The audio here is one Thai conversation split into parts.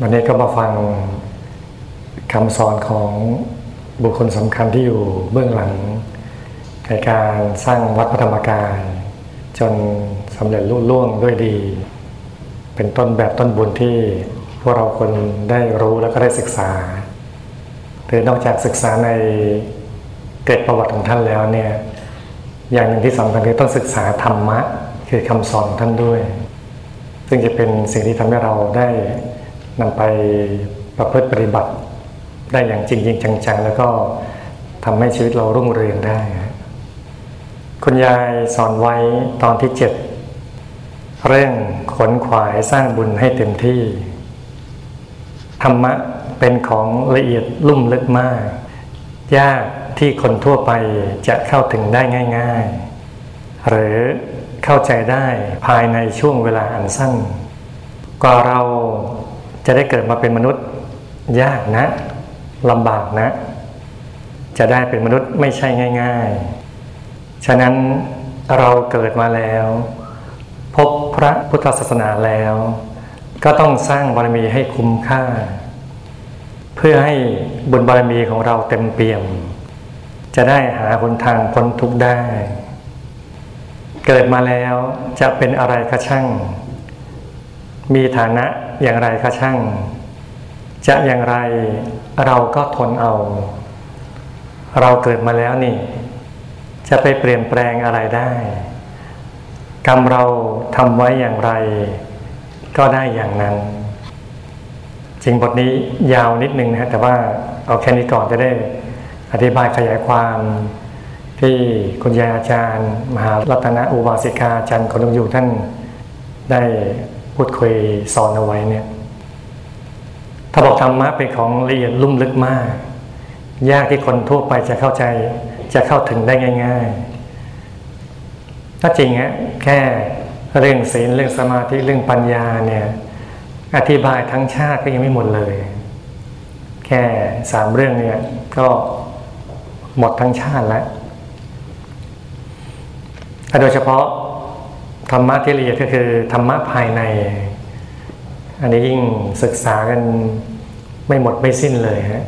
วันนี้ก็มาฟังคำสอนของบุคคลสำคัญที่อยู่เบื้องหลังในการสร้างวัดพระธรรมกาย จนสำเร็จรุ่ล่วงด้วยดี เป็นต้นแบบต้นบุญที่พวกเราคนได้รู้แล้วก็ได้ศึกษาหรือนอกจากศึกษาในเกร็ดประวัติของท่านแล้วเนี่ยอย่างหนึ่งที่สำคัญคือต้องศึกษาธรรมะ คือคำสอนของท่านด้วย ซึ่งจะเป็นสิ่งที่ทำให้เราได้ นำไปประพฤติปฏิบัติได้อย่างจริงจริงจังๆ แล้วก็ทำให้ชีวิตเรารุ่งเรืองได้คุณยายสอนไว้ตอนที่เจ็ดเรื่องขนขวายสร้างบุญให้เต็มที่ ธรรมะเป็นของละเอียดลุ่มลึกมาก ยากที่คนทั่วไปจะเข้าถึงได้ง่าย ๆ หรือเข้าใจได้ภายในช่วงเวลาอันสั้น กว่าเรา จะได้เกิดมาเป็นมนุษย์ยากนะลำบากนะ จะได้เป็นมนุษย์ไม่ใช่ง่าย ๆ ฉะนั้นเราเกิดมาแล้ว พบพระพุทธศาสนาแล้ว ก็ต้องสร้างบารมีให้คุ้มค่า เพื่อให้บุญบารมีของเราเต็มเปี่ยม จะได้หาหนทางพ้นทุกข์ได้ เกิดมาแล้วจะเป็นอะไรก็ช่าง มีฐานะอย่างไรก็ช่าง จะอย่างไรเราก็ทนเอา เราเกิดมาแล้วนี่ จะไปเปลี่ยนแปลงอะไรได้ กรรมเราทำไว้อย่างไร ก็ได้อย่างนั้นจริงบทนี้ยาวนิดนึงนะแต่ว่าเอาแค่นี้ก่อนจะได้อธิบายขยายความที่คุณยายอาจารย์ มหารัตนอุบาสิกาอาจารย์คนลงอยู่ท่านได้ พูดคุยสอนเอาไว้เนี่ย ถ้าบอกธรรมะเป็นของละเอียดลุ่มลึกมาก ยากที่คนทั่วไปจะเข้าใจ จะเข้าถึงได้ง่ายๆถ้าจริงฮะแค่เรื่องศีลเรื่องสมาธิเรื่องปัญญาเนี่ย อธิบายทั้งชาติก็ยังไม่หมดเลย แค่สามเรื่องเนี่ยก็หมดทั้งชาติแล้วโดยเฉพาะ ธรรมะที่ละเอียดก็คือธรรมะภายใน อันนี้ยิ่งศึกษากันไม่หมดไม่สิ้นเลยฮะ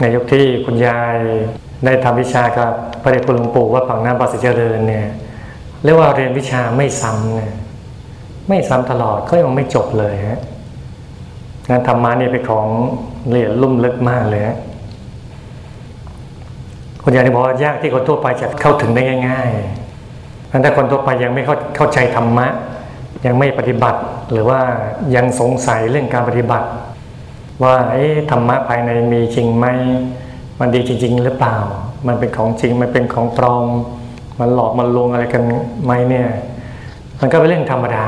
ในยุคที่คุณยายได้ทำวิชากับพระเดชคุณหลวงปู่ว่าฝั่งน้ำปาสิเจริญเนี่ยเรียกว่าเรียนวิชาไม่ซ้ำเนี่ยไม่ซ้ำตลอดก็ยังไม่จบเลยฮะงานธรรมะนี่เป็นของละเอียดลุ่มลึกมากเลยฮะคุณยายบอกว่ายากที่คนทั่วไปจะเข้าถึงได้ง่าย ๆ ถ้าคนทั่วไปยังไม่เข้าเข้าใจธรรมะ ยังไม่ปฏิบัติ หรือว่ายังสงสัยเรื่องการปฏิบัติ ว่าเอ๊ะธรรมะภายในมีจริงไหมมันดีจริง ๆ หรือเปล่า มันเป็นของจริง มันเป็นของปลอม มันหลอกมันลวงอะไรกันไหมเนี่ย มันก็เป็นเรื่องธรรมดา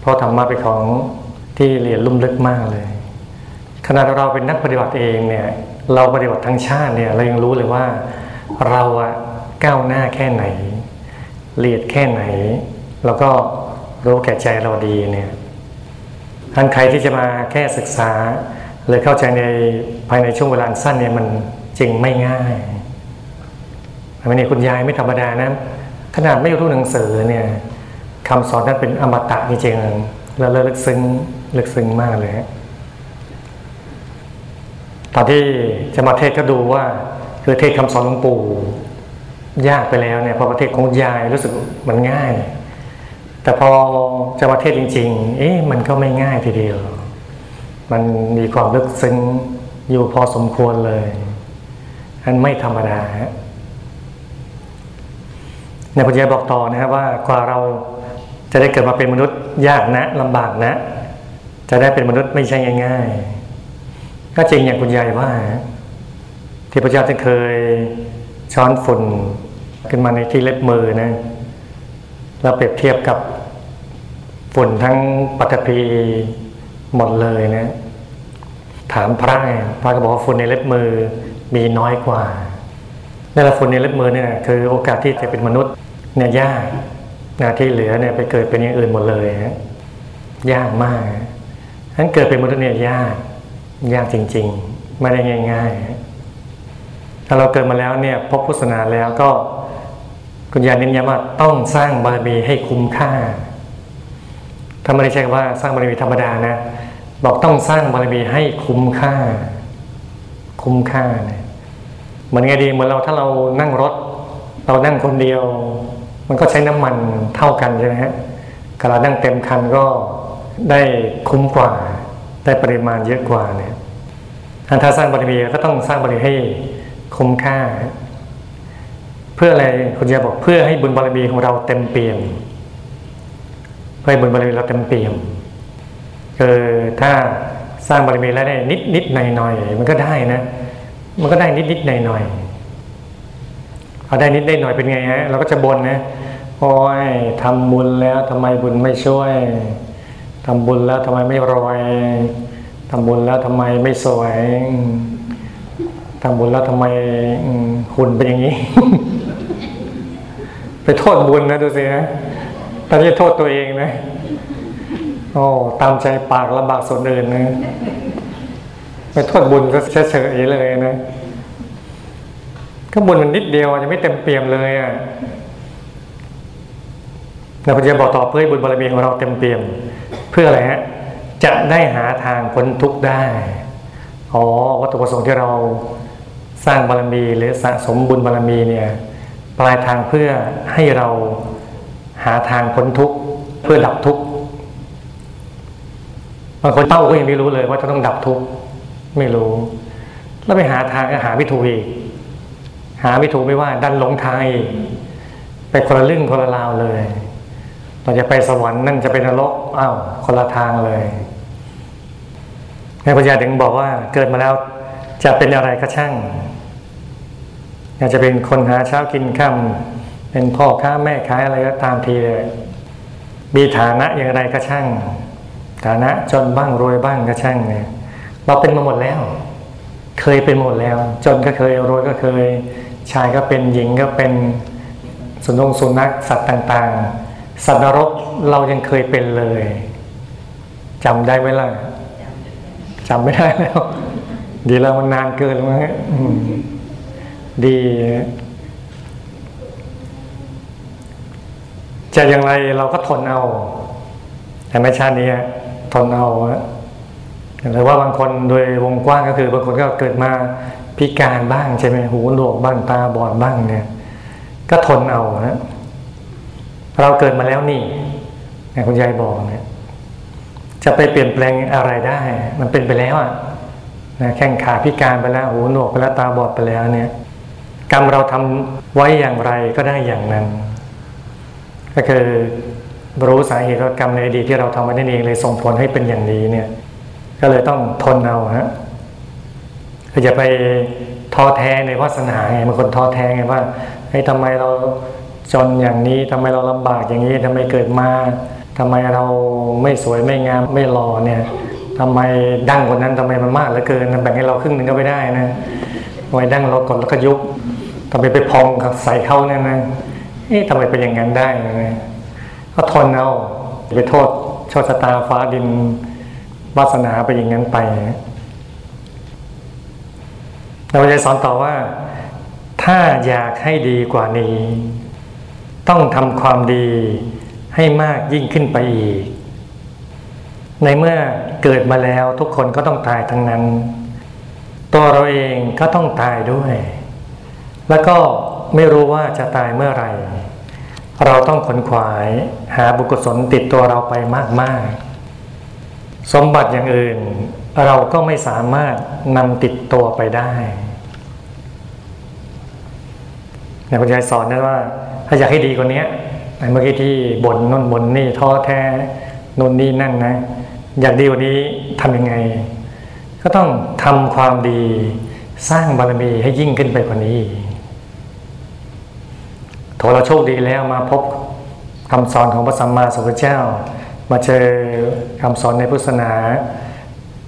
เพราะธรรมะเป็นของที่เรียนลุ่มลึกมากเลย ขณะเราเป็นนักปฏิบัติเองเนี่ย เราปฏิบัติทั้งชาติเนี่ย เรายังรู้เลยว่าเราอะก้าวหน้าแค่ไหน เรียดแค่ไหนแล้วก็รู้แก่ใจเราดีเนี่ยท่านใครที่จะมาแค่ศึกษาหรือเข้าใจในภายในช่วงเวลาสั้นเนี่ยมันจริงไม่ง่ายอันนี้คุณยายไม่ธรรมดานะขนาดไม่รู้หนังสือเนี่ยคำสอนนั้นเป็นอมตะจริงๆแล้วลึกซึ้งลึกซึ้งมากเลยตอนที่จะมาเทศก็ดูว่า คือเทศคำสอนหลวงปู่ ยากไปแล้วเนี่ยพอประเทศของยายรู้สึกมันง่าย แต่พอจะมาเทศจริง ๆ เอ๊ะมันก็ไม่ง่ายทีเดียว มันมีความลึกซึ้งอยู่พอสมควรเลย อันไม่ธรรมดาฮะในพุทธยาบอกต่อนะครับว่ากว่าเราจะได้เกิดมาเป็นมนุษย์ยากนะลำบากนะ จะได้เป็นมนุษย์ไม่ใช่ง่ายๆ ก็จริงอย่างคุณยายว่า ที่พระเจ้าท่านเคยช้อนฝุ่น ขึ้นมาในที่เล็บมือนะแล้วเปรียบเทียบกับฝุ่นทั้งปัตภีหมดเลยนะถามพระพระก็บอกว่าฝุ่นในเล็บมือมีน้อยกว่านี่แหละฝุ่นในเล็บมือเนี่ยคือโอกาสที่จะเป็นมนุษย์เนี่ยยากนะที่เหลือเนี่ยไปเกิดเป็นอย่างอื่นหมดเลยฮะยากมากทั้นเกิดเป็นมนุษย์เนี่ยยากยากจริง ๆ ไม่ได้ง่าย ๆ ถ้าเราเกิดมาแล้วเนี่ยพบพุทธศาสนาแล้วก็ คุณยายเน้นย้ำว่าต้องสร้างบารมีให้คุ้มค่าถ้าไม่ได้ใช่ว่าสร้างบารมีธรรมดานะ บอกต้องสร้างบารมีให้คุ้มค่า คุ้มค่าเนี่ยเหมือนไงดีเหมือนเราถ้าเรานั่งรถ เรานั่งคนเดียว มันก็ใช้น้ำมันเท่ากันใช่ไหมฮะกระนั่งเต็มคันก็ได้คุ้มกว่า ได้ปริมาณเยอะกว่าเนี่ยถ้าสร้างบารมีก็ต้องสร้างบารมีให้คุ้มค่า เพื่ออะไรคุณจะบอกเพื่อให้บุญบารมีของเราเต็มเปี่ยมเพื่อให้บุญบารมีเราเต็มเปี่ยมคือถ้าสร้างบารมีแล้วได้นิดนิดหน่อยหน่อยมันก็ได้นะ มันก็ได้นิดนิดหน่อยหน่อยเอาได้นิดได้หน่อยเป็นไงฮะเราก็จะบ่นนะโอ้ยทำบุญแล้วทำไมบุญไม่ช่วยทำบุญแล้วทำไมไม่รวยทำบุญแล้วทำไมไม่สวยทำบุญแล้วทำไมหุ่นเป็นอย่างนี้ ไปโทษบุญนะดูสินะตอนนี้โทษตัวเองนะโอ้ตามใจปากลำบากส่วนอื่นนะไปโทษบุญก็เฉยๆเลยนะก็บุญมันนิดเดียวยังไม่เต็มเปี่ยมเลยอะเราจะบอกต่อเพื่อบุญบารมีของเราเต็มเปี่ยม เพื่ออะไรฮะจะได้หาทางพ้นทุกข์ได้อ๋อวัตถุประสงค์ที่เราสร้างบารมีหรือสะสมบุญบารมีเนี่ย ลายทางเพื่อให้เราหาทางพ้นทุกข์เพื่อดับทุกข์บางคนเป้าก็ยังไม่รู้เลยว่าจะต้องดับทุกข์ไม่รู้ แล้วไปหาทางก็หาไม่ถูกอีกหาไม่ถูกไม่ว่า ดันหลงทางอีกไปคนละเรื่องคนละราวเลย เราจะไปสวรรค์นั่นจะเป็นนรกอ้าวคนละทางเลยในปัญญาถึงบอกว่าเกิดมาแล้วจะเป็นอะไรก็ช่าง อยากจะเป็นคนหาเช้ากินค่ำเป็นพ่อค้าแม่ขายอะไรก็ตามทีเลยมีฐานะอย่างไรก็ช่าง ฐานะจนบ้างรวยบ้างก็ช่างเนี่ยเราเป็นมาหมดแล้ว เคยเป็นหมดแล้ว จนก็เคยรวยก็เคย ชายก็เป็นหญิงก็เป็นสุนงสุนัขสัตว์ต่างๆ สัตว์นรกเรายังเคยเป็นเลยจำได้ไหมล่ะจำไม่ได้แล้ว ดีแล้วมันนานเกินแล้วมั้ง ดีจะอย่างไรเราก็ทนเอา แต่ไม่ชาตินี้ทนเอาหรือว่าบางคนโดยวงกว้างก็คือ บางคนก็เกิดมาพิการบ้างใช่ไหมหูหนวกบ้างตาบอดบ้างเนี่ย ก็ทนเอานะเราเกิดมาแล้วนี่คุณยายบอกเนี่ยจะไปเปลี่ยนแปลงอะไรได้ มันเป็นไปแล้วอะนะแข้งขาพิการไปแล้วหูหนวกไปแล้วตาบอดไปแล้วเนี่ย กรรมเราทำไว้อย่างไรก็ได้อย่างนั้น ก็คือรู้สาเหตุกรรมในอดีตที่เราทำไว้นั่นเองเลยส่งผลให้เป็นอย่างนี้เนี่ย ก็เลยต้องทนเอาฮะคือจะไปท้อแท้ในวาสนาไงบางคนท้อแท้ไงว่าเฮ้ยทำไมเราจนอย่างนี้ทำไมเราลำบากอย่างนี้ทำไมเกิดมาทำไมเราไม่สวยไม่งามไม่หล่อเนี่ยทำไมดั้งคนนั้นทำไมมันมากเหลือเกินแบ่งให้เราครึ่งหนึ่งก็ไม่ได้นะทำไมดั้งเรากดแล้วก็ยุบ ทำไมไปพองใส่เข้าเนี่ยนะเอ๊ะทำไมเป็นอย่างนั้นได้นะก็ทนเอาไปโทษโชคชะตาฟ้าดินวาสนาไปอย่างนั้นไปเราจะสอนต่อว่า ถ้าอยากให้ดีกว่านี้ ต้องทำความดีให้มากยิ่งขึ้นไปอีก ในเมื่อเกิดมาแล้วทุกคนก็ต้องตายทั้งนั้น ตัวเราเองก็ต้องตายด้วย แล้วก็ไม่รู้ว่าจะตายเมื่อไหร่ เราต้องขนขวายหาบุคคลติดตัวเราไปมาก ๆ สมบัติอย่างอื่น เราก็ไม่สามารถนำติดตัวไปได้อย่างคุณยายสอนนะว่า ถ้าอยากให้ดีกว่านี้เมื่อกี้ที่บ่นน่นบ่นนี่ท้อแท้นนนี่นั่นนะ อยากดีกว่านี้ทำยังไง ก็ต้องทำความดีสร้างบารมีให้ยิ่งขึ้นไปกว่านี้ ถเราโชคดีแล้วมาพบคำสอนของพระสัมมาสัมพุทธเจ้า มาเจอคำสอนในพุทธศาสนา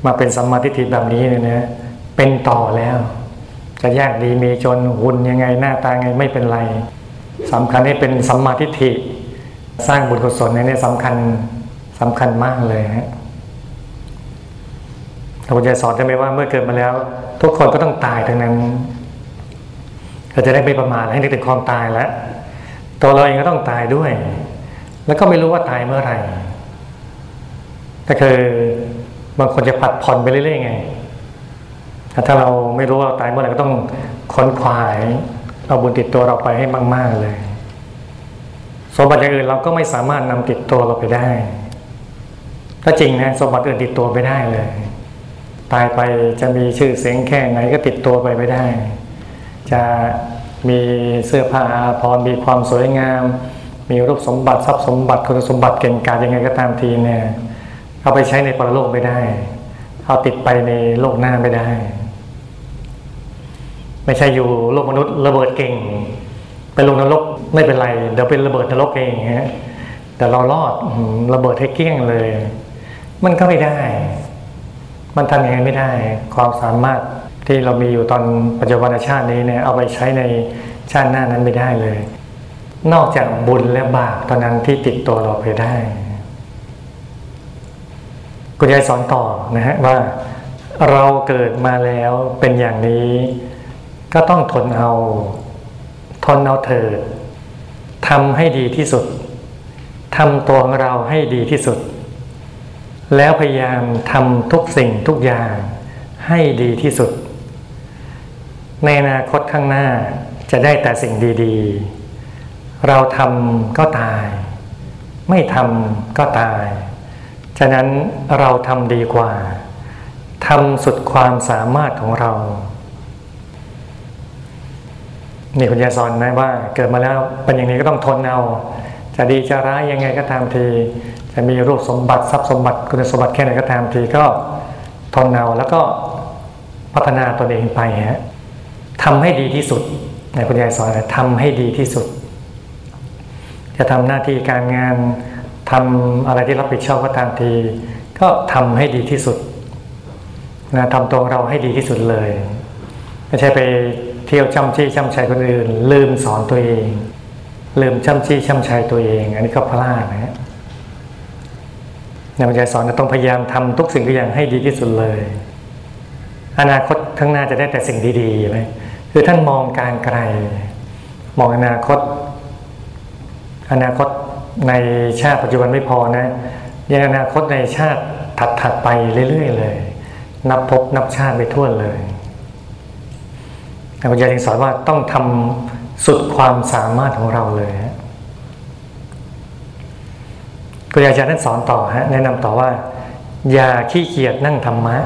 มาเป็นสัมมาทิฏฐิแบบนี้เนี่ยนะเป็นต่อแล้ว จะยากดีมีจนหุ่นยังไงหน้าตาไงไม่เป็นไรสำคัญให้เป็นสัมมาทิฏฐิ สร้างบุญกุศลนี่สำคัญสำคัญมากเลยฮะพระพุทธเจ้าสอนได้ไหมว่าเมื่อเกิดมาแล้ว ทุกคนก็ต้องตายทั้งนั้นเราจะได้ไม่ประมาทให้นึกถึงความตายแล้ว ตัวเราเองก็ต้องตายด้วย แล้วก็ไม่รู้ว่าตายเมื่อไหร่ก็คือบางคนจะผัดผ่อนไปเรื่อยๆไงถ้าเราไม่รู้ว่าตายเมื่อไหร่ก็ต้องค้นควายเอาบุญติดตัวเราไปให้มาก ๆเลยสมบัติอย่างอื่นเราก็ไม่สามารถนำติดตัวเราไปได้ ถ้าจริงนะสมบัติอื่นติดตัวไปได้เลย ตายไปจะมีชื่อเสียงแค่ไหนก็ติดตัวไปไม่ได้ จะ มีเสื้อผ้าอาภรมีความสวยงาม มีรูปสมบัติทรัพย์สมบัติคุณสมบัติเก่งกาจยังไงก็ตามทีเนี่ยเอาไปใช้ในปรโลกไม่ได้ เอาติดไปในโลกหน้าไม่ได้ ไม่ใช่อยู่โลกมนุษย์ระเบิดเก่ง ไปลงนรกไม่เป็นไร เดี๋ยวเป็นระเบิดนรกเองฮะแต่เรารอดระเบิดให้เกี้ยงเลย มันก็ไม่ได้ มันทำยังไงไม่ได้ ความสามารถ ที่เรามีอยู่ตอนปัจจุบันชาตินี้เนี่ยเอาไปใช้ในชาติหน้านั้นไม่ได้เลย นอกจากบุญและบาปตอนนั้นที่ติดตัวเราไปได้ คุณยายสอนต่อนะฮะว่าเราเกิดมาแล้วเป็นอย่างนี้ ก็ต้องทนเอา ทนเอาเถิดทำให้ดีที่สุดทำตัวของเราให้ดีที่สุด แล้วพยายามทำทุกสิ่งทุกอย่างให้ดีที่สุด ในอนาคตข้างหน้าจะได้แต่สิ่งดีๆ เราทำก็ตาย ไม่ทำก็ตาย ฉะนั้นเราทำดีกว่าทำสุดความสามารถของเรา นี่คุณยายสอนนะว่า เกิดมาแล้วเป็นอย่างนี้ก็ต้องทนเอา จะดีจะร้ายยังไงก็ตามที จะมีรูปสมบัติทรัพย์สมบัติคุณสมบัติแค่ไหนก็ตามทีก็ทนเอาแล้วก็พัฒนาตนเองไปฮะ ทำให้ดีที่สุดในคุณยายสอนนะทำให้ดีที่สุด จะทำหน้าที่การงานทำอะไรที่รับผิดชอบก็ตามที ก็ทำให้ดีที่สุดนะทำตัวเราให้ดีที่สุดเลย ไม่ใช่ไปเที่ยวจำจี้จำชัยคนอื่น ลืมสอนตัวเอง ลืมจำจี้จำชัยตัวเอง อันนี้ก็พลาดนะฮะในบรรยายสอนต้องพยายามทำทุกสิ่งทุกอย่างให้ดีที่สุดเลย อนาคตข้างหน้าจะได้แต่สิ่งดีๆไหม คือท่านมองการไกล มองอนาคต อนาคตในชาติปัจจุบันไม่พอนะยังอนาคตในชาติถัดๆไปเรื่อยๆเลย นับพบนับชาติไปทั่วเลยแต่พระเจ้าจึงสอนว่าต้องทำสุดความสามารถของเราเลยฮะครูอาจารย์ท่านสอนต่อฮะแนะนำต่อว่า อย่าขี้เกียจนั่งธรรมะ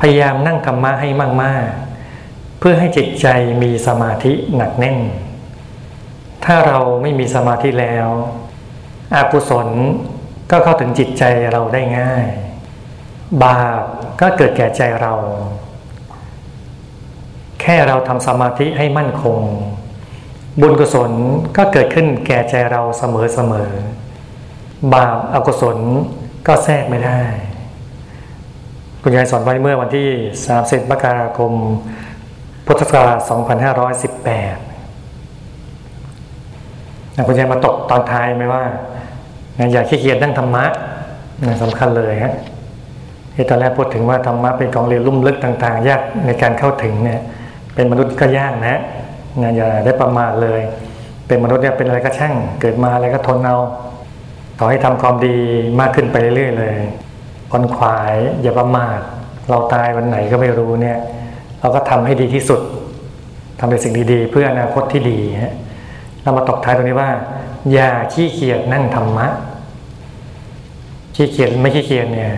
พยายามนั่งธรรมะให้มากๆ เพื่อให้จิตใจมีสมาธิหนักแน่น ถ้าเราไม่มีสมาธิแล้วอากุศลก็เข้าถึงจิตใจเราได้ง่าย บาปก็เกิดแก่ใจเรา แค่เราทำสมาธิให้มั่นคง บุญกุศลก็เกิดขึ้นแก่ใจเราเสมอเสมอบาปอากุศลก็แทรกไม่ได้ คุณยายสอนไว้เมื่อวันที่ 30มกราคม พุทธศักราช 2518นะคุณยายมาตกตอนท้ายไหมว่านะอย่าขี้เกียจนั่งธรรมะนะสำคัญเลยฮะที่ตอนแรกพูดถึงว่าธรรมะเป็นของเรียนลุ่มลึกต่าง ๆ ยากในการเข้าถึงเนี่ยเป็นมนุษย์ก็ยากนะนะอย่าได้ประมาทเลย เป็นมนุษย์เนี่ยเป็นอะไรก็ช่าง เกิดมาอะไรก็ทนเอาขอให้ทำความดีมากขึ้นไปเรื่อยๆเลยคนขวายอย่าประมาทเราตายวันไหนก็ไม่รู้เนี่ย เราก็ทำให้ดีที่สุดทำในสิ่งดีๆ เพื่ออนาคตที่ดีฮะเรามาตกท้ายตรงนี้ว่า อย่าขี้เกียจนั่งธรรมะ ขี้เกียจไม่ขี้เกียจเนี่ย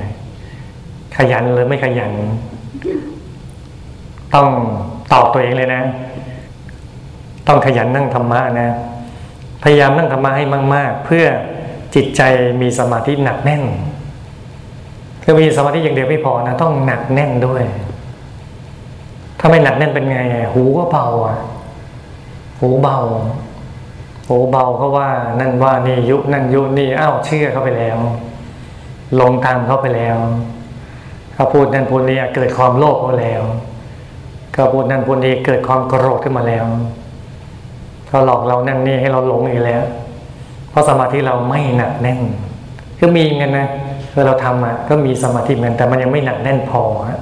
ขยันหรือไม่ขยัน ต้องตอบตัวเองเลยนะ ต้องขยันนั่งธรรมะนะ พยายามนั่งธรรมะให้มาก ๆ เพื่อจิตใจมีสมาธิหนักแน่นคือมีสมาธิอย่างเดียวไม่พอนะ ต้องหนักแน่นด้วย ถ้าไม่หนักแน่นเป็นไง หูก็เบาอะ หูเบา หูเบาเขาว่า นั่นว่านี่ยุนั่นยุนี่อ้าวเชื่อเขาไปแล้ว ลงตามเขาไปแล้วเขาพูดนั่นพูดนี้เกิดความโลภเขาแล้วเขาพูดนั่นพูดนี้เกิดความโกรธขึ้นมาแล้วเขาหลอกเรานั่นนี่ให้เราหลงอีกแล้ว เพราะสมาธิเราไม่หนักแน่นก็มีเงินนะเอเราทำอะก็มีสมาธิเหมือนแต่มันยังไม่หนักแน่นพอฮะ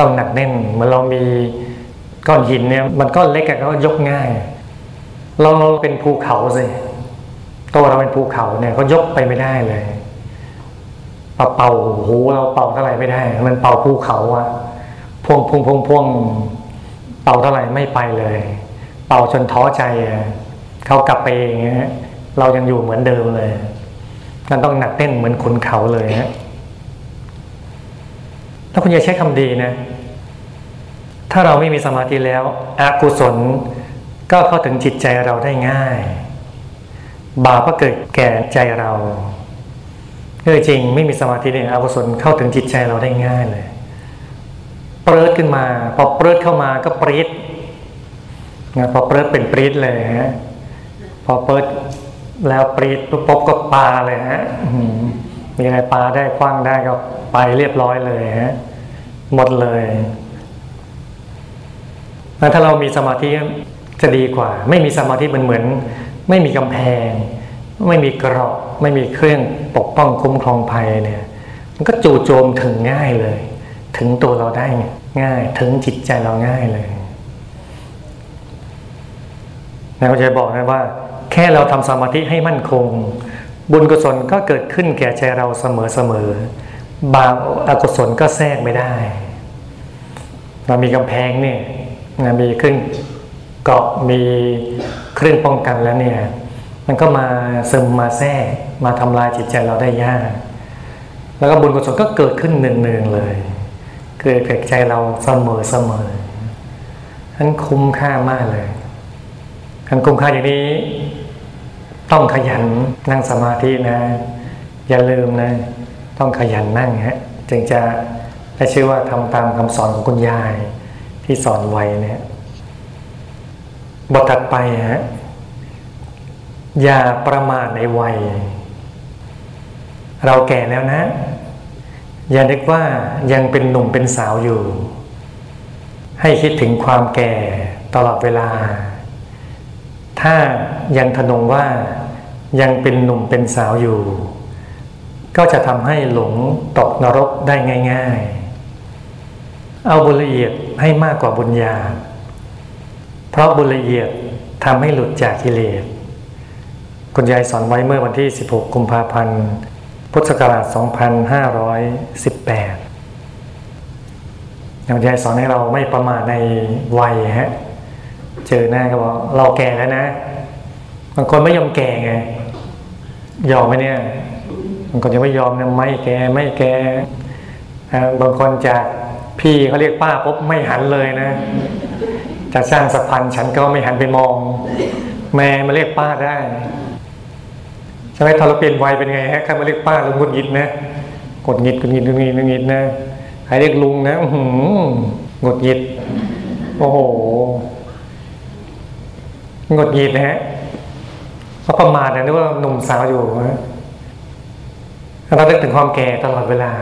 ต้องหนักแน่นเหมือนเรามีก้อนหินเนี่ยมันก้อนเล็กก็ยกง่าย เราเป็นภูเขาสิตัวเราเป็นภูเขาเนี่ยก็ยกไปไม่ได้เลยปมาเป่าหูเราเป่าเท่าไหร่ไม่ได้ มันเป่าภูเขาอะพ่วงพ่วงพ่วงพ่วงเป่าเท่าไหร่ไม่ไปเลย เป่าจนท้อใจอะเขากลับไปเองเรายังอยู่เหมือนเดิมเลยนั่นต้องหนักแน่นเหมือนขุนเขาเลยฮะ ถ้าคุณอย่าใช้คำดีนะ ถ้าเราไม่มีสมาธิแล้วอกุศลก็เข้าถึงจิตใจเราได้ง่าย บาปก็เกิดแก่ใจเราเออจริงไม่มีสมาธิเนี่ยอกุศลเข้าถึงจิตใจเราได้ง่ายเลยเปริดขึ้นมา พอเปริดเข้ามาก็ปรีดนะพอเปริดเป็นปรีดเลยฮะพอเปิดแล้วปรีดปุ๊บปุ๊บก็ปาเลยฮะ มีอะไรปลาได้คว้างได้ก็ไปเรียบร้อยเลยฮะหมดเลยแล้วถ้าเรามีสมาธิจะดีกว่า ไม่มีสมาธิมันเหมือน ไม่มีกำแพง ไม่มีกราะไม่มีเครื่องปกป้องคุ้มครองภัยเนี่ย มันก็จู่โจมถึงง่ายเลย ถึงตัวเราได้ง่าย ถึงจิตใจเราง่ายเลยนะก็จะบอกนะว่า แค่เราทำสมาธิให้มั่นคง บุญกุศลก็เกิดขึ้นแก่ใจเราเสมอเสมอบาปอกุศลก็แทรกไม่ได้ เรามีกำแพงเนี่ยนมีเครื่องเกาะมีเครื่องป้องกันแล้วเนี่ย มันก็มาซึมมาแทรกมาทำลายจิตใจเราได้ยาก แล้วก็บุญกุศลก็เกิดขึ้นเนืองๆเลยเกิดแก่ใจเราเสมอเสมอนั้นคุ้มค่ามากเลยการคุ้มค่าอย่างนี้ ต้องขยันนั่งสมาธินะ อย่าลืมนะ ต้องขยันนั่งฮะจึงจะได้ชื่อว่าทำตามคำสอนของคุณยายที่สอนไว้เนี่ยบทถัดไปฮะอย่าประมาทในวัย เราแก่แล้วนะ อย่านึกว่ายังเป็นหนุ่มเป็นสาวอยู่ ให้คิดถึงความแก่ตลอดเวลา ถ้ายังทนงว่ายังเป็นหนุ่มเป็นสาวอยู่ ก็จะทำให้หลงตกนรกได้ง่าย ๆ เอาบุญละเอียดให้มากกว่าบุญญา เพราะบุญละเอียดทำให้หลุดจากกิเลสคุณยายสอนไว้เมื่อวันที่ 16 กุมภาพันธ์ พุทธศักราช 2518คุณยายสอนให้เราไม่ประมาทในวัยฮะ เจอหน้าก็บอกเราแก่แล้วนะ บางคนไม่ยอมแก่ไง ยอมไหมเนี่ย บางคนยังไม่ยอมนะไม่แก่ไม่แก่บางคนจากพี่เขาเรียกป้าปุ๊บไม่หันเลยนะ จะสร้างสะพานฉันก็ไม่หันไปมอง แม่มาเรียกป้าได้ใช่ไหมถ้าเราเปลี่ยนวัยเป็นไงฮะใครมาเรียกป้าเราหงุดหงิดนะกดหงิดกดหงิดกดหงิดกดหงิดนะใครเรียกลุงนะอื้อหือหงุดหงิด โอ้โห หงุดหงิดนะฮะเพราะประมาทนะนึกว่าหนุ่มสาวอยู่นะเรานึกถึงความแก่ตลอดเวลา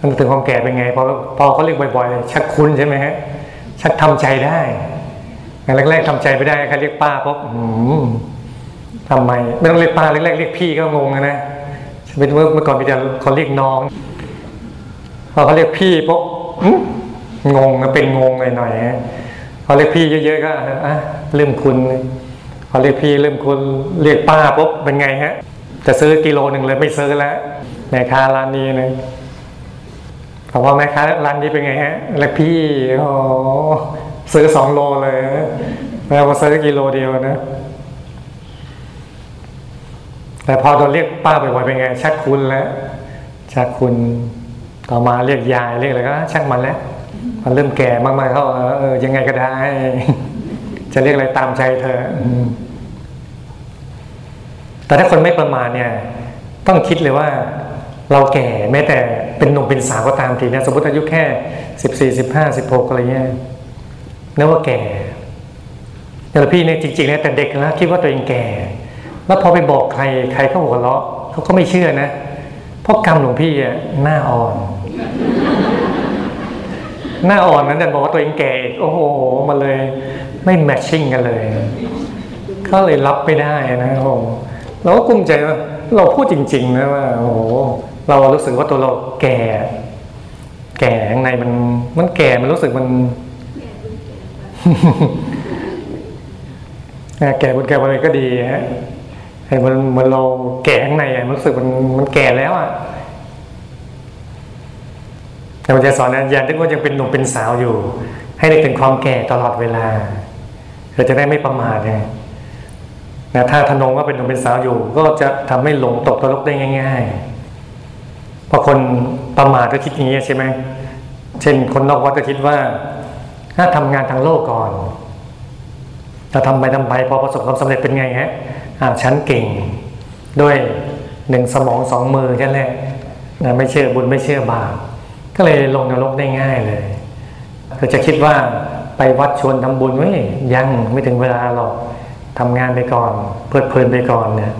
นึกถึงความแก่เป็นไง พอพอเขาเรียกบ่อยๆ ชักคุ้นใช่ไหมฮะ ชักทำใจได้แรกๆทำใจไม่ได้ใครเรียกป้าเพราะทำไม ไม่ต้องเรียกป้าแรกๆเรียกพี่ก็งงนะเป็นเมื่อเมื่อก่อนมีแต่คนเรียกน้อง พอเขาเรียกพี่ปุ๊บอื้องงนเป็นงงหน่อยๆฮะ อเรียกพี่เยอะๆก็อะเริ่มคุณพอเรียกพี่เริ่มคุณเรียกป้าปุ๊บเป็นไงฮะ จะซื้อกิโลหนึ่งเลยไม่ซื้อแล้วแม่ค้าร้านนี้นะเพราะว่าแม่ค้าร้านนี้เป็นไงฮะแล้วพี่โอ้ซื้อสองโลเลยแล้วมาซื้อกิโลเดียวนะแต่พอโดนเรียกป้าบ่อยๆเป็นไงชักคุณแล้วชักคุณต่อมาเรียกยายเรียกอะไรก็ช่างมันแล้ว มันเริ่มแก่มากๆเขาเออยังไงก็ได้ จะเรียกอะไรตามใจเธอ แต่ถ้าคนไม่ประมาทเนี่ย ต้องคิดเลยว่าเราแก่แม้แต่เป็นหนุ่มเป็นสาวก็ตามทีนะสมมติอายุแค่สิบสี่สิบห้าสิบหกอะไรเงี้ยนึกว่าแก่แต่พี่เนี่ยจริงๆเนี่ยแต่เด็กนะคิดว่าตัวเองแก่ แล้วพอไปบอกใครใครเขาหัวเราะเขาก็ไม่เชื่อนะเพราะกรรมหลวงพี่อะหน้าอ่อน หน้าอ่อนนั้นแต่บอกว่าตัวเองแก่โอ้โหมันเลยไม่แมทชิ่งกันเลย ก็เลยรับไม่ได้นะโอ้โหเราก็กุ้มใจว่าเราพูดจริง ๆ นะว่าโอ้โหเรารู้สึกว่าตัวเราแก่ แก่ข้างในมันมันแก่มันรู้สึกมันแก่บนแก่บนอะไรก็ดีฮะไอ้มันมันเราแก่ข้างในอะมันรู้สึกมันมันแก่แล้วอะ แต่ผมจะสอนนะอย่านึกว่ายังเป็นหนุ่มเป็นสาวอยู่ ให้นึกถึงความแก่ตลอดเวลาเราจะได้ไม่ประมาทไงนะถ้าทนงว่าเป็นหนุ่มเป็นสาวอยู่ ก็จะทำให้หลงตกตะลกได้ง่าย ๆ พอคนประมาทก็คิดอย่างนี้ใช่ไหมเช่นคนนอกวัดก็คิดว่า ถ้าทำงานทางโลกก่อนถ้าทำไปทำไปพอประสบความสำเร็จเป็นไงฮะอ่าฉันเก่ง ด้วยหนึ่งสมองสองมือแค่นั้นแหละนะไม่เชื่อบุญไม่เชื่อบาป ก็เลยลงนรกได้ง่ายเลยคือจะคิดว่าไปวัดชวนทำบุญไว้ยังไม่ถึงเวลาหรอกทำงานไปก่อน เพลิดเพลินไปก่อนเนี่ย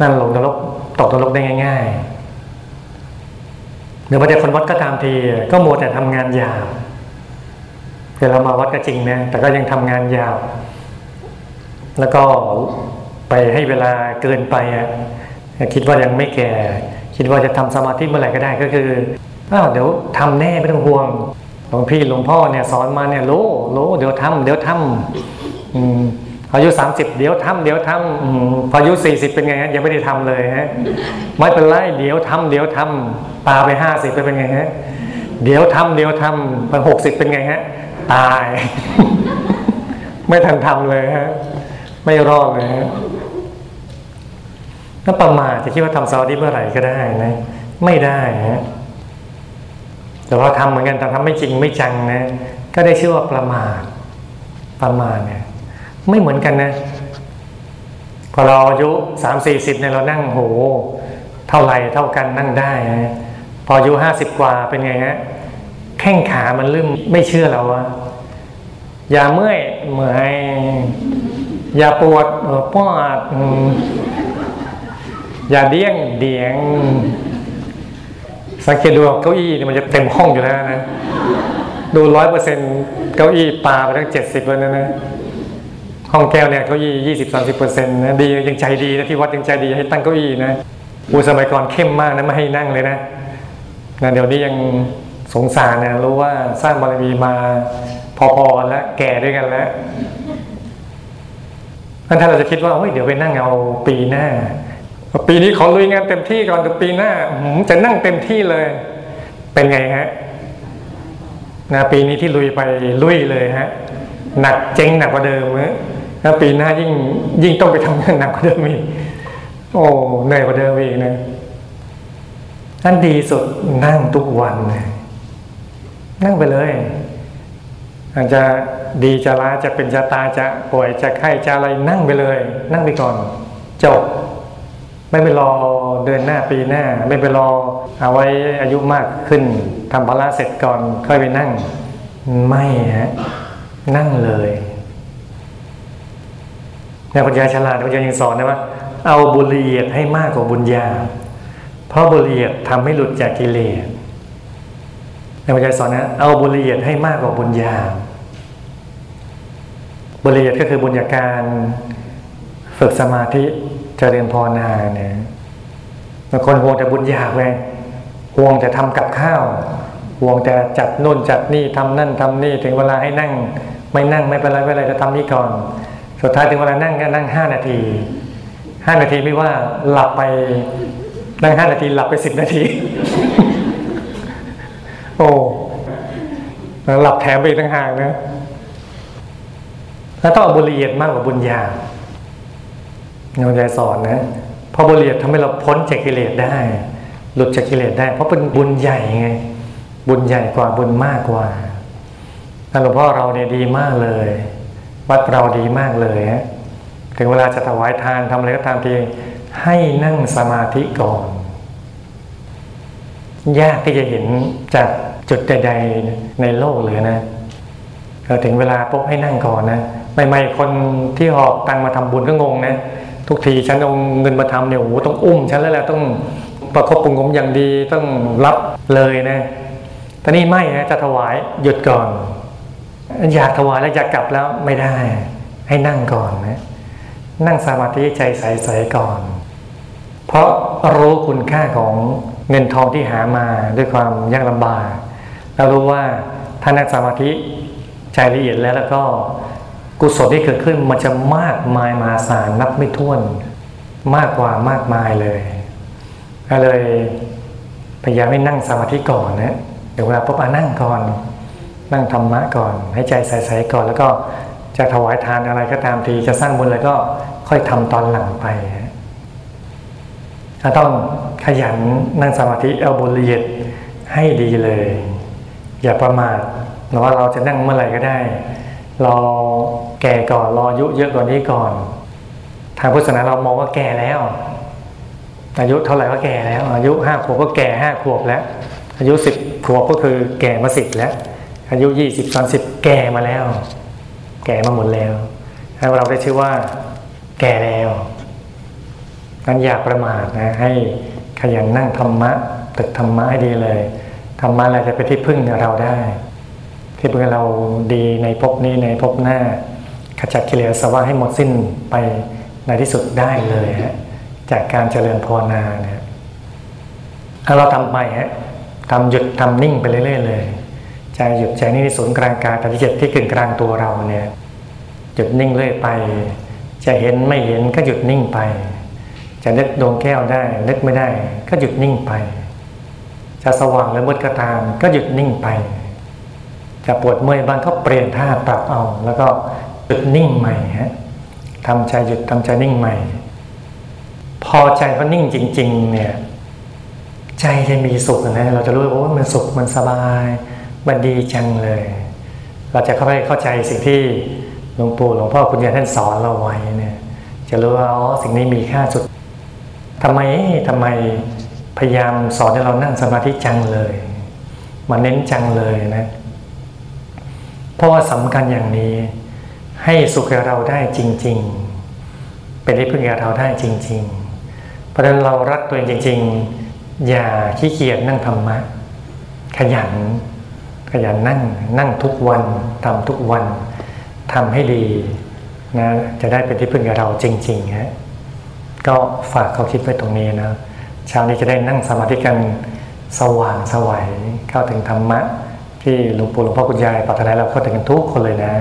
นั่นลงนรกตกนรกได้ง่ายๆหรือว่าแต่คนวัดก็ตามที ก็มัวแต่ทำงานหยาบเดี๋ยวเรามาวัดก็จริงนะแต่ก็ยังทำงานหยาบแล้วก็ไปให้เวลาเกินไปอะคิดว่ายังไม่แก่ คิดว่าจะทำสมาธิเมื่อไหร่ก็ได้ก็คือ อ้าวเดี๋ยวทำแน่ไม่ต้องห่วงหลวงพี่หลวงพ่อเนี่ยสอนมาเนี่ยรู้รู้เดี๋ยวทำเดี๋ยวทำอืมอายุสามสิบเดี๋ยวทำเดี๋ยวทำอืมพออายุสี่สิบเป็นไงฮะยังไม่ได้ทำเลยฮะไม่เป็นไรเดี๋ยวทำเดี๋ยวทำปาไปห้าสิบเป็นไงฮะเดี๋ยวทำเดี๋ยวทำไปหกสิบเป็นไงฮะตาย ไม่ทันทำเลยฮะไม่รอดเลยฮะถ้าประมาทจะคิดว่าทำซาดีเมื่อไหร่ก็ได้นะ ไม่ได้ฮะ แต่ว่าทำเหมือนกันแต่ทำไม่จริงไม่จังนะ ก็ได้ชื่อว่าประมาทประมาทเนี่ยไม่เหมือนกันนะ พอเราอายุสามสี่สิบเนี่ยเรานั่งโห เท่าไหร่เท่ากันนั่งได้นะพออายุห้าสิบกว่าเป็นไงฮะแข้งขามันเริ่มไม่เชื่อเราอะอย่าเมื่อยเมื่อยอย่าปวดปวดอย่าเดี้ยงเดียง สังเกตดูเก้าอี้เนี่ยมันจะเต็มห้องอยู่แล้วนะดูร้อยเปอร์เซ็นเก้าอี้ปลาไปทั้งเจ็ดสิบเลยนะนะห้องแก้วเนี่ยเก้าอี้ยี่สิบสามสิบเปอร์เซ็นต์นะดียังใจดีนะที่วัดยังใจดีให้ตั้งเก้าอี้นะอูสมัยก่อนเข้มมากนะไม่ให้นั่งเลยนะนะเดี๋ยวนี้ยังสงสารนะรู้ว่าสร้างบารมีมาพอๆกันแล้วแก่ด้วยกันแล้วถ้าเราจะคิดว่าเฮ้ยเดี๋ยวไปนั่งเอาปีหน้า ปีนี้ขอลุยงานเต็มที่ก่อนแต่ปีหน้าจะนั่งเต็มที่เลย เป็นไงฮะนะปีนี้ที่ลุยไปลุยเลยฮะหนักเจ๊งหนักกว่าเดิมฮะแล้วปีหน้ายิ่งยิ่งต้องไปทำงานหนักกว่าเดิมอีกโอ้เหนื่อยกว่าเดิมอีกนะอันดีสุดนั่งทุกวันเลยนั่งไปเลยอาจจะดีจะร้ายจะเป็นจะตายจะป่วยจะไข้จะอะไรนั่งไปเลย นั่งไปก่อนจบ ไม่ไปรอเดือนหน้าปีหน้า ไม่ไปรอเอาไว้อายุมากขึ้นทำภาระเสร็จก่อนค่อยไปนั่ง ไม่ฮะนั่งเลยเนี่ยปัญญาฉลาดปัญญายังสอนนะว่าเอาบุญละเอียดให้มากกว่าบุญญา เพราะบุญละเอียดทำให้หลุดจากกิเลสในปัญญาสอนนะเอาบุญละเอียดให้มากกว่าบุญญาบุญละเอียดก็คือบุญญาการฝึกสมาธิ เจริญพรนาเนี่ยบางคนห่วงแต่บุญญากไปห่วงแต่ทำกับข้าวห่วงแต่จัดนู่นจัดนี่ทำนั่นทำนี่ถึงเวลาให้นั่ง ไม่นั่งไม่เป็นไรไม่เป็นไรจะทำนี่ก่อน สุดท้ายถึงเวลานั่งก็นั่งห้านาทีห้านาทีไม่ว่าหลับไปนั่งห้านาทีหลับไปสิบนาที โอ้หลับแถมไปต่างหากนะแล้วต้องเอาบุญละเอียดมากกว่าบุญญา โยมใจสอนนะพระบุญละเอียดทำให้เราพ้นจากกิเลสได้ หลุดจากกิเลสได้ เพราะเป็นบุญใหญ่ไง บุญใหญ่กว่าบุญมากกว่าหลวงพ่อเราเนี่ยดีมากเลย วัดเราดีมากเลยฮะถึงเวลาจะถวายทานทำอะไรก็ตามทีให้นั่งสมาธิก่อน ยากที่จะเห็นจากจุดใด ๆในโลกเลยนะถึงเวลาปุ๊บให้นั่งก่อนนะใหม่ๆคนที่หอบตังมาทำบุญก็งงนะ ทุกทีฉันเอาเงินมาทำเนี่ยโอ้ต้องอุ้มฉันแล้วแหละต้องประคบปุงงมอย่างดีต้องรับเลยนะแต่นี่ไม่นะจะถวายหยุดก่อน อยากถวายแล้วอยากกลับแล้วไม่ได้ ให้นั่งก่อนนะนั่งสมาธิใจใสๆก่อน เพราะรู้คุณค่าของเงินทองที่หามาด้วยความยากลำบากแล้วรู้ว่าถ้านั่งสมาธิใจละเอียดแล้วแล้วก็ กุศลที่เกิดขึ้นมันจะมากมายมหาศาลนับไม่ถ้วนมากกว่ามากมายเลยก็เลยพยายามให้นั่งสมาธิก่อนนะถึงเวลาปุ๊บอะนั่งก่อน นั่งธรรมะก่อนให้ใจใสๆก่อน แล้วก็จะถวายทานอะไรก็ตามทีจะสร้างบุญอะไรก็ค่อยทำตอนหลังไปถ้าต้องขยันนั่งสมาธิเอาบุญละเอียดให้ดีเลย อย่าประมาทหรือว่าเราจะนั่งเมื่อไหร่ก็ได้ เรอ แก่ก่อนรออายุเยอะกว่านี้ก่อน ทางพุทธศาสนาเรามองว่าแก่แล้ว อายุเท่าไหร่ก็แก่แล้ว อายุห้าขวบก็แก่ห้าขวบแล้ว อายุสิบขวบก็คือแก่มาสิบแล้ว อายุยี่สิบสามสิบแก่มาแล้ว แก่มาหมดแล้วให้เราได้ชื่อว่า แก่แล้วนั้นอย่าประมาทนะให้ขยันนั่งธรรมะตึกธรรมะให้ดีเลยธรรมะอะไรจะเป็นที่พึ่งเราได้ ที่พึ่งเราดีในภพนี้ในภพหน้า ขจัดกิเลสสวะให้หมดสิ้นไปในที่สุดได้เลยฮะจากการเจริญภาวนาเนี่ยถ้าเราทำไปฮะทำหยุดทำนิ่งไปเรื่อยๆเลยใจหยุดใจนิ่งที่ศูนย์กลางกายแต่ที่เจ็ดที่กึ่งกลางตัวเราเนี่ยหยุดนิ่งเรื่อยไป จะเห็นไม่เห็นก็หยุดนิ่งไป จะนึกดวงแก้วได้นึกไม่ได้ ก็หยุดนิ่งไป จะสว่างหรือมืดก็ตามก็หยุดนิ่งไป จะปวดเมื่อยบ้างก็เปลี่ยนท่าปรับเอา แล้วก็ หยุดนิ่งใหม่ฮะทำใจหยุดทำใจนิ่งใหม่ พอใจเขานิ่งจริง ๆ เนี่ย ใจจะมีสุขนะเราจะรู้ว่ามันสุขมันสบายมันดีจังเลย เราจะเข้าไปเข้าใจสิ่งที่หลวงปู่หลวงพ่อคุณยายท่านสอนเราไว้เนี่ย จะรู้ว่าอ๋อสิ่งนี้มีค่าสุดทำไมทำไมพยายามสอนให้เรานั่งสมาธิจังเลยมาเน้นจังเลยนะ เพราะว่าสำคัญอย่างนี้ ให้สุขแกับเราได้จริง ๆ เป็นที่พึ่งแกับเราได้จริง ๆ เพราะฉะนั้นเรารักตัวเองจริง ๆ อย่าขี้เกียจนั่งธรรมะ ขยัน ขยันนั่งนั่งทุกวันทำทุกวันทำให้ดีนะจะได้เป็นที่พึ่งแกับเราจริงๆฮะก็ฝากเขาคิดไว้ตรงนี้นะเช้านี้จะได้นั่งสมาธิกันสว่างสวัยเข้าถึงธรรมะ ที่หลวงปู่หลวงพ่อคุณยายปรารถนาเราเข้าถึงกันทุกคนเลยนะ